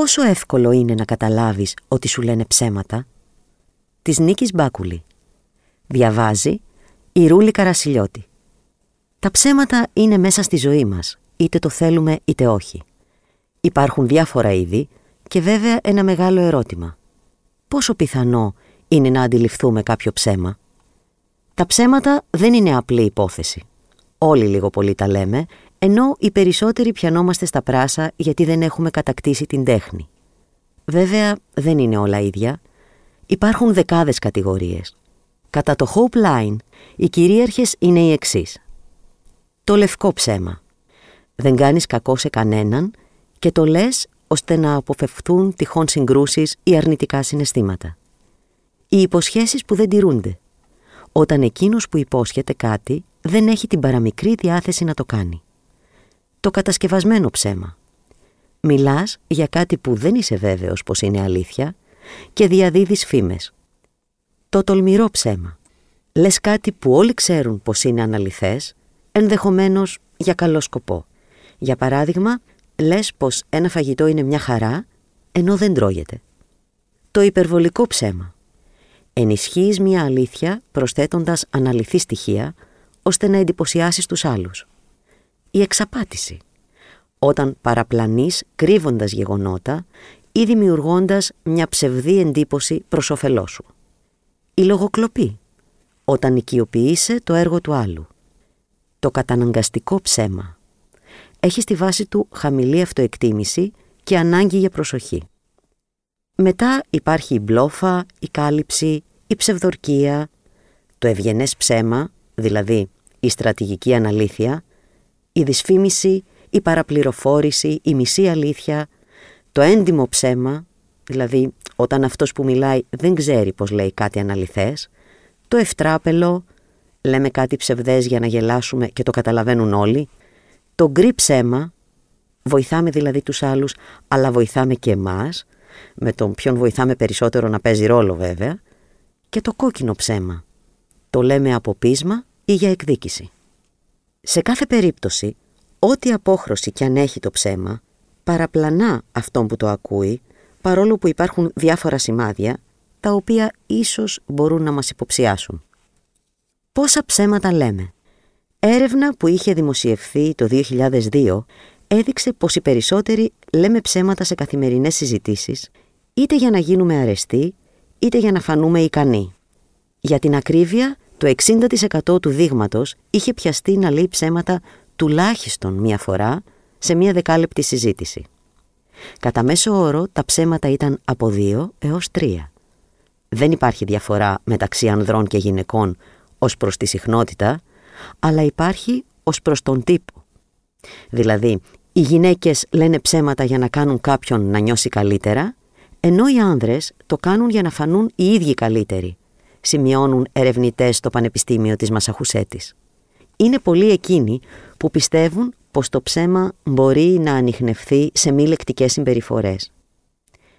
Πόσο εύκολο είναι να καταλάβεις ότι σου λένε ψέματα; Της Νίκης Μπάκουλη. Διαβάζει η Ρούλη Καρασιλιώτη. Τα ψέματα είναι μέσα στη ζωή μας, είτε το θέλουμε είτε όχι. Υπάρχουν διάφορα είδη και βέβαια ένα μεγάλο ερώτημα. Πόσο πιθανό είναι να αντιληφθούμε κάποιο ψέμα; Τα ψέματα δεν είναι απλή υπόθεση. Όλοι λίγο πολύ τα λέμε, ενώ οι περισσότεροι πιανόμαστε στα πράσα γιατί δεν έχουμε κατακτήσει την τέχνη. Βέβαια δεν είναι όλα ίδια. Υπάρχουν δεκάδες κατηγορίες. Κατά το Hope Line, οι κυρίαρχες είναι οι εξής. Το λευκό ψέμα. Δεν κάνεις κακό σε κανέναν και το λες ώστε να αποφευθούν τυχόν συγκρούσεις ή αρνητικά συναισθήματα. Οι υποσχέσεις που δεν τηρούνται. Όταν εκείνος που υπόσχεται κάτι δεν έχει την παραμικρή διάθεση να το κάνει. Το κατασκευασμένο ψέμα. Μιλάς για κάτι που δεν είσαι βέβαιος πως είναι αλήθεια και διαδίδεις φήμες. Το τολμηρό ψέμα. Λες κάτι που όλοι ξέρουν πως είναι αναλυθές, ενδεχομένως για καλό σκοπό. Για παράδειγμα, λες πως ένα φαγητό είναι μια χαρά, ενώ δεν τρώγεται. Το υπερβολικό ψέμα. Ενισχύεις μια αλήθεια προσθέτοντας αναλυθή στοιχεία, ώστε να εντυπωσιάσεις τους άλλους. Η εξαπάτηση. Όταν παραπλανείς κρύβοντας γεγονότα ή δημιουργώντας μια ψευδή εντύπωση προς όφελό σου. Η λογοκλοπή. Όταν οικειοποιείσαι το έργο του άλλου. Το καταναγκαστικό ψέμα έχει στη βάση του χαμηλή αυτοεκτίμηση και ανάγκη για προσοχή. Μετά υπάρχει η μπλόφα, η κάλυψη, η ψευδορκία, το ευγενές ψέμα, δηλαδή η στρατηγική αναλήθεια, η δυσφήμιση, η παραπληροφόρηση, η μισή αλήθεια, το έντιμο ψέμα, δηλαδή όταν αυτός που μιλάει δεν ξέρει πως λέει κάτι αναλυθές, το ευτράπελο, λέμε κάτι ψευδές για να γελάσουμε και το καταλαβαίνουν όλοι, το γκρι ψέμα, βοηθάμε δηλαδή τους άλλους, αλλά βοηθάμε και εμάς, με τον ποιον βοηθάμε περισσότερο να παίζει ρόλο βέβαια, και το κόκκινο ψέμα. Το λέμε από πείσμα ή για εκδίκηση. Σε κάθε περίπτωση, ό,τι απόχρωση κι αν έχει το ψέμα, παραπλανά αυτόν που το ακούει, παρόλο που υπάρχουν διάφορα σημάδια, τα οποία ίσως μπορούν να μας υποψιάσουν. Πόσα ψέματα λέμε; Έρευνα που είχε δημοσιευθεί το 2002 έδειξε πως οι περισσότεροι λέμε ψέματα σε καθημερινές συζητήσεις, είτε για να γίνουμε αρεστοί, είτε για να φανούμε ικανοί. Για την ακρίβεια, το 60% του δείγματος είχε πιαστεί να λέει ψέματα τουλάχιστον μία φορά σε μία δεκάλεπτη συζήτηση. Κατά μέσο όρο, τα ψέματα ήταν από 2 έως 3. Δεν υπάρχει διαφορά μεταξύ ανδρών και γυναικών ως προς τη συχνότητα, αλλά υπάρχει ως προς τον τύπο. Δηλαδή, οι γυναίκες λένε ψέματα για να κάνουν κάποιον να νιώσει καλύτερα, ενώ οι άνδρες το κάνουν για να φανούν οι ίδιοι καλύτεροι, σημειώνουν ερευνητές στο Πανεπιστήμιο της Μασαχουσέτης. Είναι πολλοί εκείνοι που πιστεύουν πως το ψέμα μπορεί να ανοιχνευθεί σε μη λεκτικές συμπεριφορές.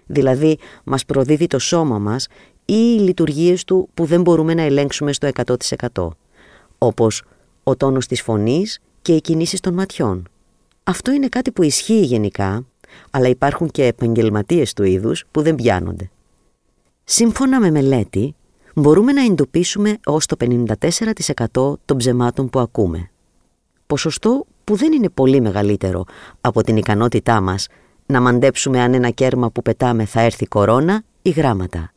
Δηλαδή, μας προδίδει το σώμα μας ή οι λειτουργίες του που δεν μπορούμε να ελέγξουμε στο 100%, όπως ο τόνος της φωνής και οι κινήσεις των ματιών. Αυτό είναι κάτι που ισχύει γενικά, αλλά υπάρχουν και επαγγελματίες του είδους που δεν πιάνονται. Σύμφωνα με μελέτη, μπορούμε να εντοπίσουμε ως το 54% των ψεμάτων που ακούμε. Ποσοστό που δεν είναι πολύ μεγαλύτερο από την ικανότητά μας να μαντέψουμε αν ένα κέρμα που πετάμε θα έρθει κορώνα ή γράμματα.